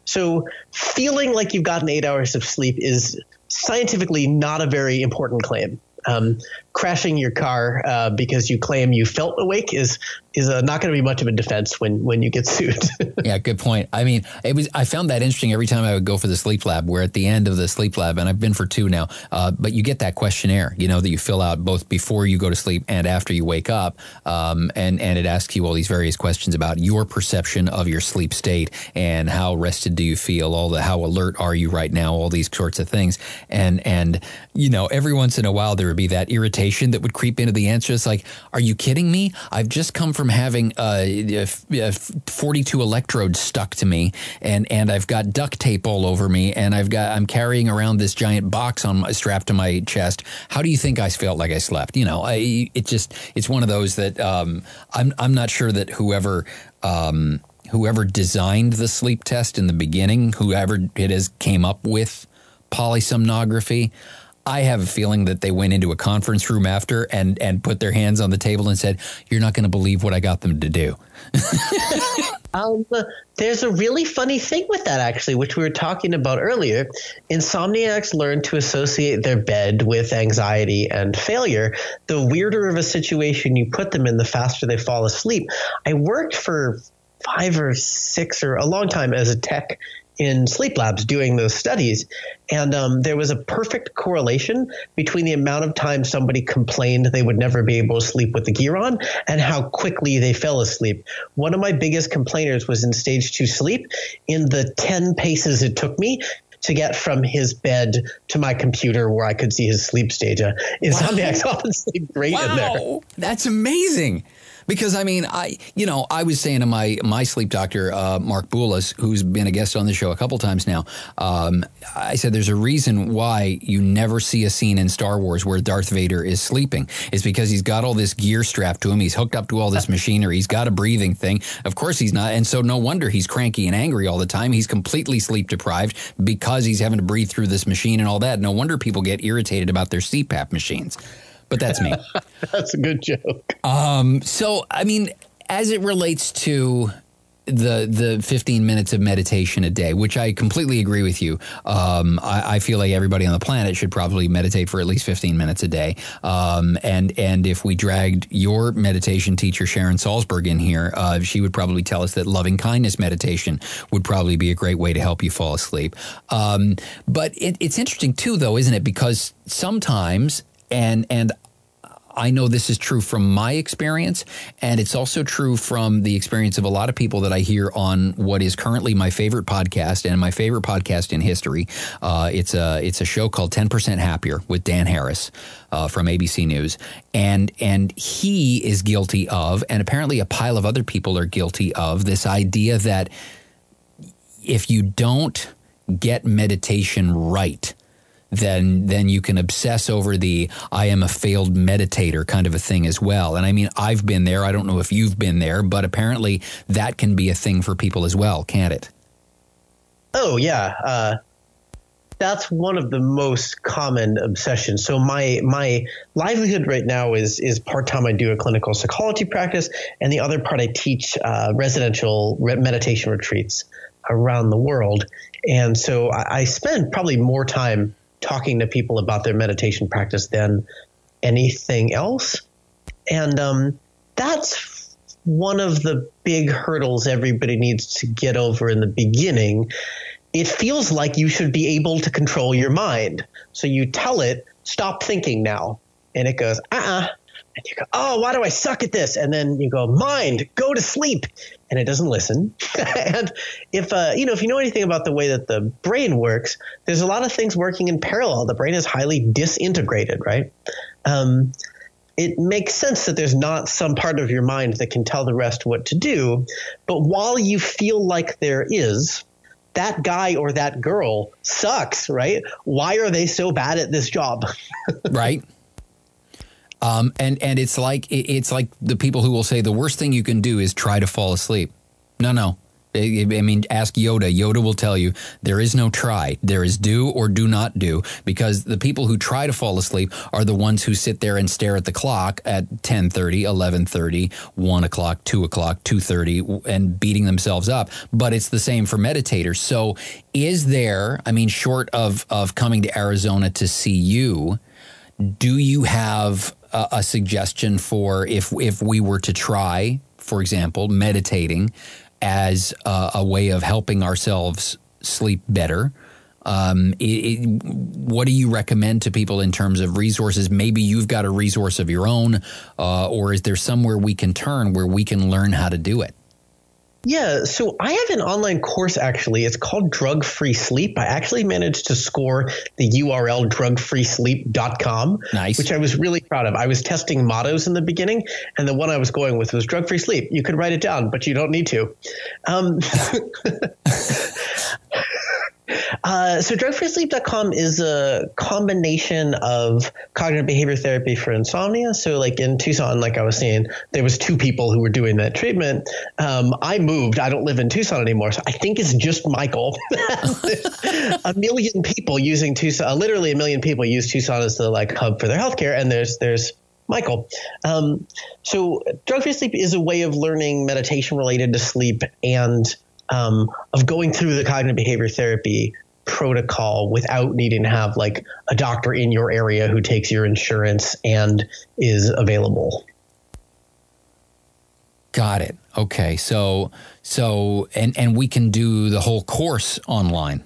So, feeling like you've gotten eight hours of sleep is scientifically not a very important claim. Um, crashing your car uh, because you claim you felt awake is is uh, not going to be much of a defense when when you get sued. yeah, good point. I mean, it was I found that interesting every time I would go for the sleep lab, where at the end of the sleep lab, and I've been for two now, uh, but you get that questionnaire, you know, that you fill out both before you go to sleep and after you wake up, um, and and it asks you all these various questions about your perception of your sleep state and how rested do you feel, all the how alert are you right now, all these sorts of things, and and you know, every once in a while there would be that irritation that would creep into the answer. It's like, are you kidding me? I've just come from having uh, 42 electrodes stuck to me, and and I've got duct tape all over me, and I've got I'm carrying around this giant box on my, strapped to my chest. How do you think I felt like I slept? You know, I it just it's one of those that um, I'm I'm not sure that whoever. Um, whoever designed the sleep test in the beginning, whoever it is came up with polysomnography, I have a feeling that they went into a conference room after and and put their hands on the table and said, "You're not going to believe what I got them to do." um, there's a really funny thing with that, actually, which we were talking about earlier. Insomniacs learn to associate their bed with anxiety and failure. The weirder of a situation you put them in, the faster they fall asleep. I worked for five or six or a long time as a tech in sleep labs doing those studies. And um, there was a perfect correlation between the amount of time somebody complained they would never be able to sleep with the gear on and how quickly they fell asleep. One of my biggest complainers was in stage two sleep. In the 10 paces it took me, to get from his bed to my computer where I could see his sleep stage. Insomniacs wow. often sleep great wow. in there. That's amazing. Because I mean, I you know I was saying to my my sleep doctor uh, Mark Boulos, who's been a guest on the show a couple times now. Um, I said there's a reason why you never see a scene in Star Wars where Darth Vader is sleeping. Is because he's got all this gear strapped to him. He's hooked up to all this machinery. He's got a breathing thing. Of course he's not, and so no wonder he's cranky and angry all the time. He's completely sleep deprived because he's having to breathe through this machine and all that. No wonder people get irritated about their CPAP machines but that's me. that's a good joke. Um, so, I mean, as it relates to the the 15 minutes of meditation a day, which I completely agree with you. Um, I, I, feel like everybody on the planet should probably meditate for at least 15 minutes a day. Um, and and if we dragged your meditation teacher Sharon Salzberg in here, uh, she would probably tell us that loving kindness meditation would probably be a great way to help you fall asleep. Um, but it, it's interesting too, though, isn't it? Because sometimes and and I know this is true from my experience, and it's also true from the experience of a lot of people that I hear on what is currently my favorite podcast and my favorite podcast in history. Uh, it's a it's a show called Ten Percent Happier with Dan Harris uh, from ABC News, and and he is guilty of, and apparently a pile of other people are guilty of this idea that if you don't get meditation right then then you can obsess over the I am a failed meditator kind of a thing as well. And I mean, I've been there. I don't know if you've been there, but apparently that can be a thing for people as well, can't it? Oh yeah, uh, that's one of the most common obsessions. So my my livelihood right now is is part time. I do a clinical psychology practice, and the other part I teach uh, residential meditation retreats around the world. And so I, I spend probably more time talking to people about their meditation practice than anything else. And um, that's one of the big hurdles everybody needs to get over in the beginning. It feels like you should be able to control your mind. So you tell it, stop thinking now. And it goes, uh uh-uh. And you go, oh, why do I suck at this? And then you go, mind, go to sleep. And it doesn't listen. and if, uh, you know, if you know anything about the way that the brain works, there's a lot of things working in parallel. The brain is highly disintegrated, right? Um, it makes sense that there's not some part of your mind that can tell the rest what to do. But while you feel like there is, that guy or that girl sucks, right? Why are they so bad at this job? right. Um, and and it's like it's like the people who will say the worst thing you can do is try to fall asleep. No, no, I mean, ask Yoda. Yoda will tell you there is no try. There is do or do not do because the people who try to fall asleep are the ones who sit there and stare at the clock at 10:30, 11:30, 1 o'clock, 2 o'clock, 2:30 and beating themselves up. But it's the same for meditators. So is there, I mean, short of, of coming to Arizona to see you, do you have a, a suggestion for if, if we were to try, for example, meditating as a, a way of helping ourselves sleep better? Um, it, it, what do you recommend to people in terms of resources? Maybe you've got a resource of your own, uh, or is there somewhere we can turn where we can learn how to do it? Yeah, so I have an online course actually. It's called Drug Free Sleep. I actually managed to score the URL drugfreesleep.com, nice. which I was really proud of. I was testing mottos in the beginning, and the one I was going with was Drug Free Sleep. You could write it down, but you don't need to. Um, Uh, so drugfreesleep.com is a combination of cognitive behavior therapy for insomnia. So like in Tucson, like I was saying, there was two people who were doing that treatment. Um, I moved. I don't live in Tucson anymore. So I think it's just Michael. a million people using Tucson, uh, literally a million people use Tucson as the like hub for their healthcare. And there's, there's Michael. Um, so drug free sleep is a way of learning meditation related to sleep and um, of going through the cognitive behavior therapy protocol without needing to have like a doctor in your area who takes your insurance and is available. Got it. Okay. So so and and we can do the whole course online.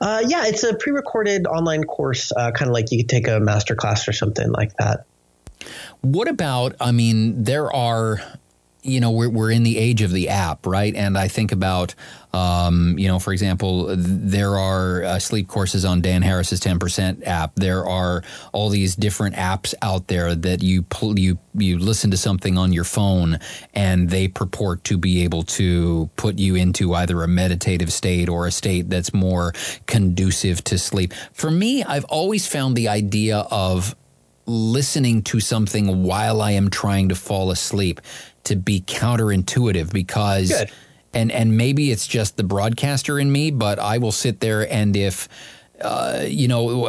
Uh, yeah, it's a pre-recorded online course, uh, kind of like you could take a master class or something like that. What about? I mean, there are you know, we're, we're in the age of the app, right? And I think about, um, you know, for example, there are uh, sleep courses on Dan Harris's 10% app. There are all these different apps out there that you you you listen to something on your phone and they purport to be able to put you into either a meditative state or a state that's more conducive to sleep. For me, I've always found the idea of listening to something while I am trying to fall asleep to be counterintuitive because Good. and and maybe it's just the broadcaster in me, but I will sit there and if uh, you know,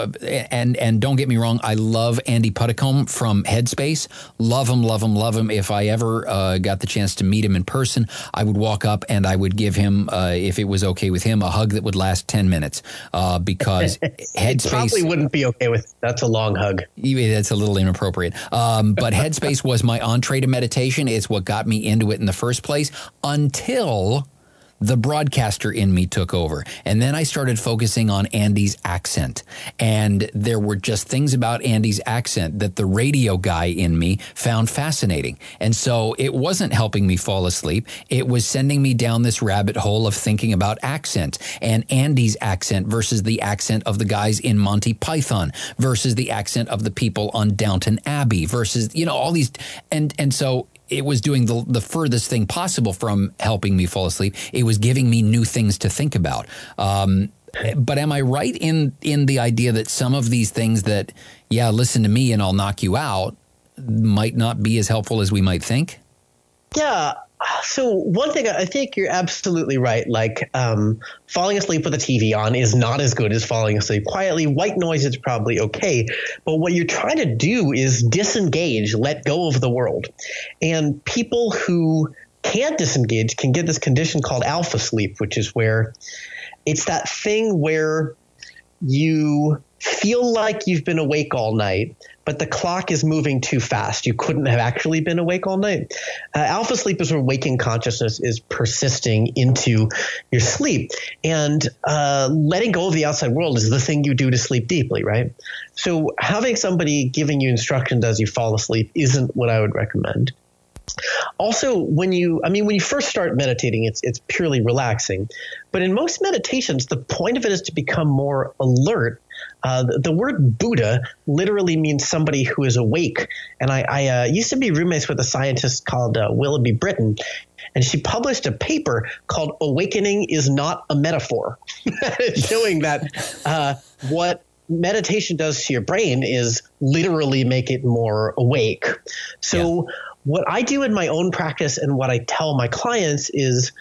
and and don't get me wrong, I love Andy Puddicombe from Headspace. Love him, love him, love him. If I ever uh, got the chance to meet him in person, I would walk up and I would give him, uh, if it was okay with him, a hug that would last ten minutes. Uh, because Headspace probably wouldn't be okay with. That's a long hug. That's a little inappropriate. Um, but Headspace was my entree to meditation. It's what got me into it in the first place until the broadcaster in me took over. And then I started focusing on Andy's accent. And there were just things about Andy's accent that the radio guy in me found fascinating. And so it wasn't helping me fall asleep. It was sending me down this rabbit hole of thinking about accent and Andy's accent versus the accent of the guys in Monty Python versus the accent of the people on Downton Abbey versus, you know, all these. And, and so it was doing the, the furthest thing possible from helping me fall asleep. It was giving me new things to think about. Um, but am I right in in the idea that some of these things that, yeah, listen to me and I'll knock you out, might not be as helpful as we might think? Yeah, so one thing I think you're absolutely right. Like um, falling asleep with a TV on is not as good as falling asleep quietly. White noise is probably okay, but what you're trying to do is disengage, let go of the world, and people who can't disengage can get this condition called alpha sleep, which is where it's that thing where you feel like you've been awake all night, but the clock is moving too fast. You couldn't have actually been awake all night. Uh, alpha sleep is where waking consciousness is persisting into your sleep. And uh, letting go of the outside world is the thing you do to sleep deeply, right? So having somebody giving you instructions as you fall asleep isn't what I would recommend. Also, when you, I mean, when you first start meditating, it's it's purely relaxing. But in most meditations, the point of it is to become more alert. Uh, the, the, word Buddha literally means somebody who is awake. And I, I uh, used to be roommates with a scientist called uh, Willoughby Britton, and she published a paper called "Awakening is Not a Metaphor," showing that uh, what meditation does to your brain is literally make it more awake. So. Yeah what I do in my own practice and what I tell my clients is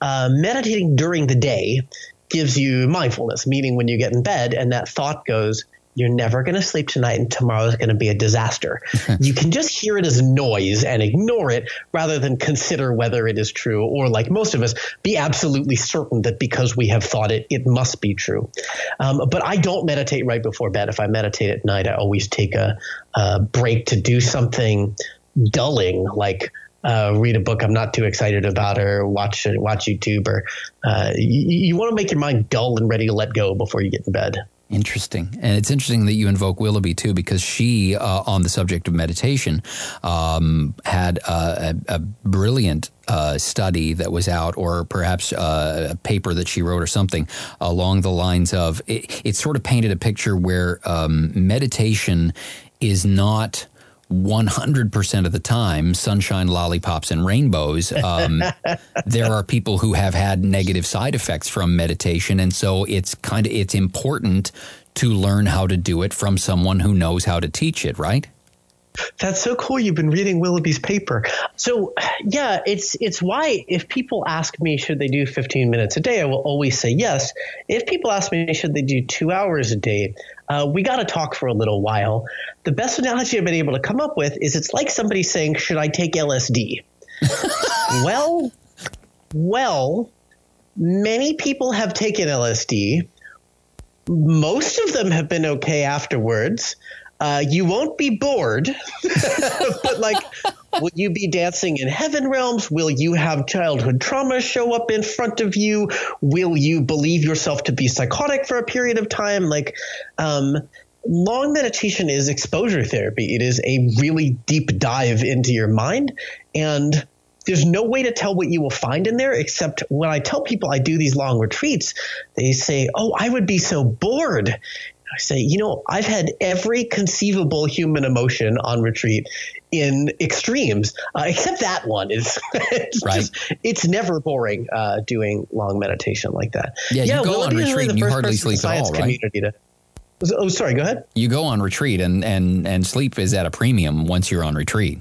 uh, meditating during the day gives you mindfulness, meaning when you get in bed and that thought goes, you're never going to sleep tonight and tomorrow is going to be a disaster. you can just hear it as noise and ignore it rather than consider whether it is true or like most of us be absolutely certain that because we have thought it, it must be true. Um, but I don't meditate right before bed. If I meditate at night, I always take a, a break to do something dulling like uh, read a book I'm not too excited about, or watch watch YouTube, or uh, you, you want to make your mind dull and ready to let go before you get in bed. Interesting. And it's interesting that you invoke Willoughby too, because she, uh, on the subject of meditation, um, had a, a, brilliant uh, study that was out, or perhaps uh, a paper that she wrote, or something along the lines of it, it sort of painted a picture where um, meditation is not 100% of the time sunshine, lollipops, and rainbows. Um, there are people who have had negative side effects from meditation. And so it's kind of, it's important to learn how to do it from someone who knows how to teach it, right? That's so cool. You've been reading Willoughby's paper. So yeah, it's it's why if people ask me should they do 15 minutes a day, I will always say yes. If people ask me should they do two hours a day, uh, we got to talk for a little while. The best analogy I've been able to come up with is it's like somebody saying, "Should I take LSD?" well, well, many people have taken LSD. Most of them have been okay afterwards. Uh, you won't be bored, but like, will you be dancing in heaven realms? Will you have childhood trauma show up in front of you? Will you believe yourself to be psychotic for a period of time? Like, um, long meditation is exposure therapy. It is a really deep dive into your mind. And there's no way to tell what you will find in there except when I tell people I do these long retreats, they say, Oh, I would be so bored. I say, you know, I've had every conceivable human emotion on retreat in extremes, uh, except that one is it's right. Just, it's never boring uh, doing long meditation like that. Yeah, yeah you go on retreat and you hardly sleep at all, right? To, oh, sorry. Go ahead. You go on retreat and and and sleep is at a premium once you're on retreat.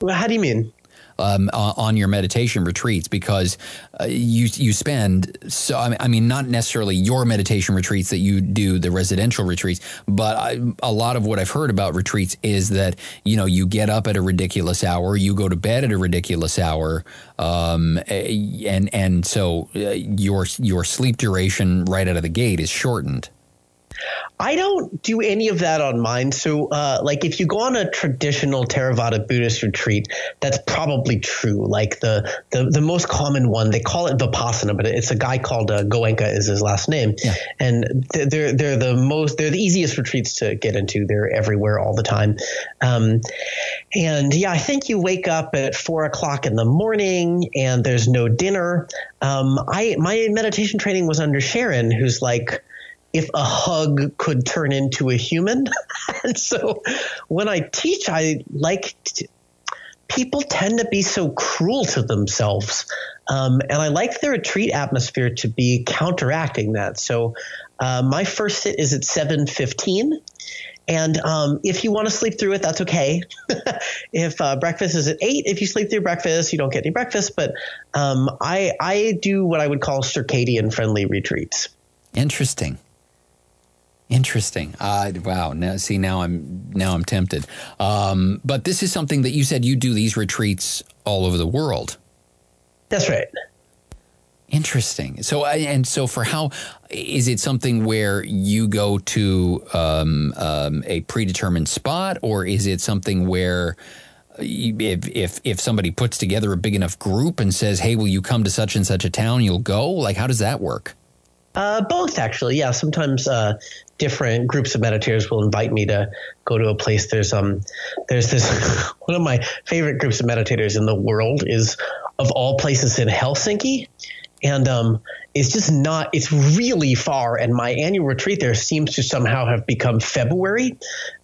Well, how do you mean? Um, on your meditation retreats because uh, you you spend so I mean not necessarily your meditation retreats that you do the residential retreats but I, a lot of what I've heard about retreats is that you know you get up at a ridiculous hour you go to bed at a ridiculous hour um, and and so uh, your your sleep duration right out of the gate is shortened. I don't do any of that on mine. So, uh, like, if you go on a traditional Theravada Buddhist retreat, that's probably true. Like the the, the most common one, they call it Vipassana, but it's a guy called uh, Goenka is his last name, yeah. and they're they're the most they're the easiest retreats to get into. They're everywhere all the time, um, and yeah, I think you wake up at four o'clock in the morning, and there's no dinner. Um, I my meditation training was under Sharon, who's like if a hug could turn into a human. and so when I teach, I like people tend to be so cruel to themselves. Um, and I like the retreat atmosphere to be counteracting that. So uh, my first sit is at 7:15. And um, if you want to sleep through it, that's okay. if uh, breakfast is at eight, if you sleep through breakfast, you don't get any breakfast. But um, I I do what I would call circadian friendly retreats. Interesting. Interesting. Uh, wow. Now, see, now I'm now I'm tempted. Um, but this is something that you said you do these retreats all over the world. That's right. Interesting. So, and so for how is it something where you go to um, um, a predetermined spot, or is it something where if if if somebody puts together a big enough group and says, "Hey, will you come to such and such a town?" You'll go. Like, how does that work? Uh, both actually, yeah. Sometimes uh, different groups of meditators will invite me to go to a place. There's um, there's this one of my favorite groups of meditators in the world is of all places in Helsinki, and um, is just not. It's really far, and my annual retreat there seems to somehow have become February.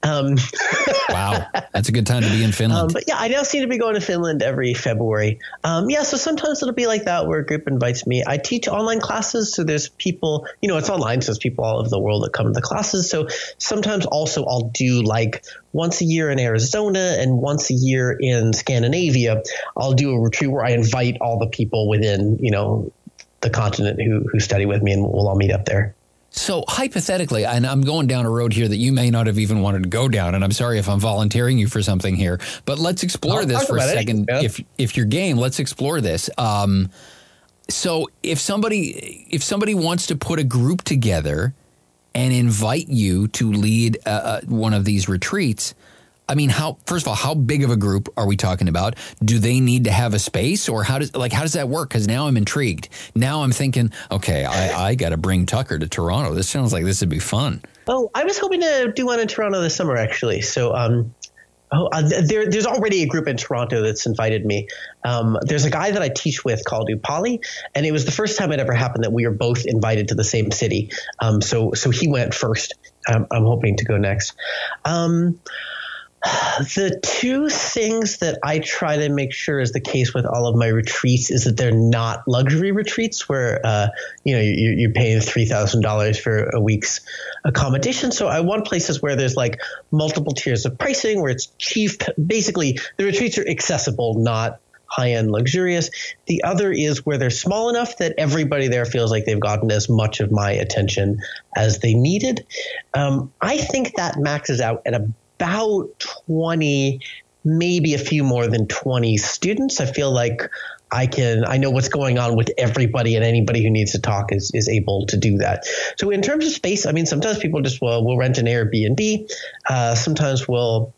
Um, wow, that's a good time to be in Finland. Um, but yeah, I now seem to be going to Finland every February. Um, yeah, so sometimes it'll be like that where a group invites me. I teach online classes, so there's people. You know, it's online, so there's people all over the world that come to the classes. So sometimes also I'll do like once a year in Arizona and once a year in Scandinavia. I'll do a retreat where I invite all the people within you know the continent who who study with me, and we'll all meet up there. So hypothetically, and I'm going down a road here that you may not have even wanted to go down, and I'm sorry if I'm volunteering you for something here, but let's explore I'll this for a second. It, if if you're game, let's explore this. Um, so if somebody if somebody wants to put a group together and invite you to lead uh, uh one of these retreats, I mean, how first of all, how big of a group are we talking about? Do they need to have a space, or how does like how does that work? Because now I'm intrigued. Now I'm thinking, okay, I, I got to bring Tucker to Toronto. This sounds like this would be fun. Oh, I was hoping to do one in Toronto this summer, actually. So, um, Oh, uh, there, there's already a group in Toronto that's invited me. Um, there's a guy that I teach with called Upali, and it was the first time it ever happened that we were both invited to the same city. Um, so, so he went first. Um, I'm hoping to go next. Um, the two things that I try to make sure is the case with all of my retreats is that they're not luxury retreats where uh, you know you, you're paying three thousand dollars for a week's accommodation. So I want places where there's like multiple tiers of pricing, where it's cheap. Basically, the retreats are accessible, not high end luxurious. The other is where they're small enough that everybody there feels like they've gotten as much of my attention as they needed. Um, I think that maxes out at a about 20, maybe a few more than 20 students. I feel like I can I know what's going on with everybody and anybody who needs to talk is is able to do that. So in terms of space, I mean sometimes people just will will rent an Airbnb. Uh, sometimes we'll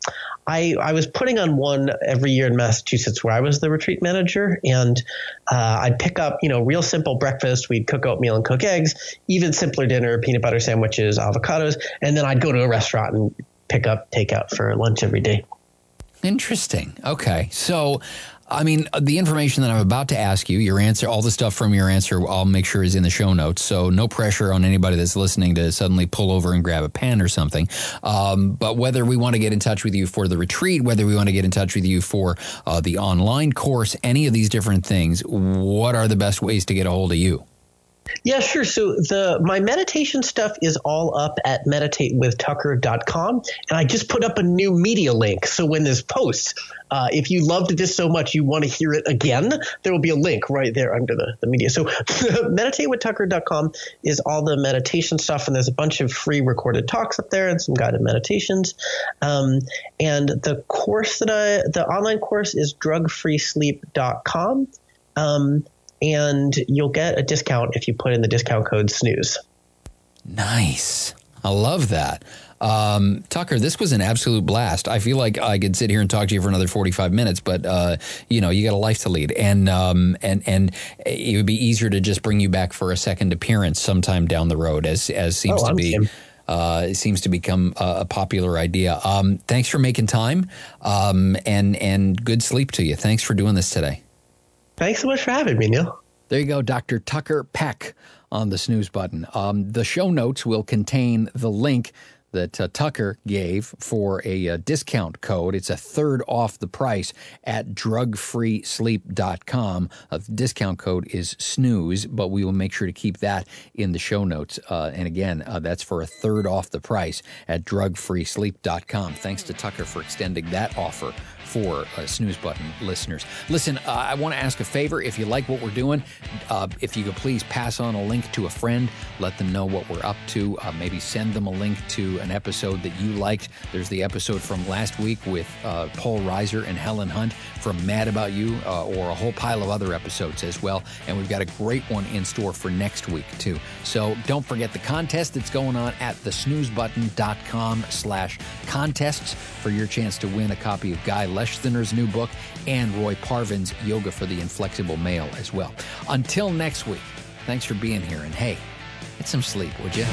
I, I was putting on one every year in Massachusetts where I was the retreat manager, and uh, I'd pick up, you know, real simple breakfast. We'd cook oatmeal and cook eggs, even simpler dinner, peanut butter sandwiches, avocados, and then I'd go to a restaurant and pick up takeout for lunch every day. Interesting. Okay. So, I mean, the information that I'm about to ask you, your answer, all the stuff from your answer, I'll make sure is in the show notes. So, no pressure on anybody that's listening to suddenly pull over and grab a pen or something. Um, but whether we want to get in touch with you for the retreat, whether we want to get in touch with you for uh, the online course, any of these different things, what are the best ways to get a hold of you? Yeah, sure. So the my meditation stuff is all up at meditatewithtucker.com, and I just put up a new media link. So when this posts, uh, if you loved this so much you want to hear it again, there will be a link right there under the, the media. So meditatewithtucker.com is all the meditation stuff, and there's a bunch of free recorded talks up there and some guided meditations. Um, and the course that I, the online course is drugfreesleep.com. Um, and you'll get a discount if you put in the discount code snooze. Nice. I love that. Um, Tucker, this was an absolute blast. I feel like I could sit here and talk to you for another 45 minutes, but uh, you know, you got a life to lead, and um, and and it would be easier to just bring you back for a second appearance sometime down the road, as as seems oh, to be. Uh, it seems to become a, a popular idea. Um, thanks for making time, um, and and good sleep to you. Thanks for doing this today. Thanks so much for having me, Neil. There you go, Dr. Tucker Peck on the snooze button. Um, the show notes will contain the link that uh, Tucker gave for a uh, discount code. It's a third off the price at drugfreesleep.com. Uh, the discount code is snooze, but we will make sure to keep that in the show notes. Uh, and again, uh, that's for a third off the price at drugfreesleep.com. Thanks to Tucker for extending that offer for uh, snooze button listeners. Listen, uh, I want to ask a favor. If you like what we're doing, uh, if you could please pass on a link to a friend, let them know what we're up to. Uh, maybe send them a link to an episode that you liked. There's the episode from last week with uh, Paul Reiser and Helen Hunt from Mad About You, uh, or a whole pile of other episodes as well. And we've got a great one in store for next week too. So don't forget the contest that's going on at thesnoozebutton.com slash contests for your chance to win a copy of Guy Leschziner's new book and Roy Parvin's Yoga for the Inflexible Male as well. Until next week, thanks for being here. And hey, get some sleep, would you?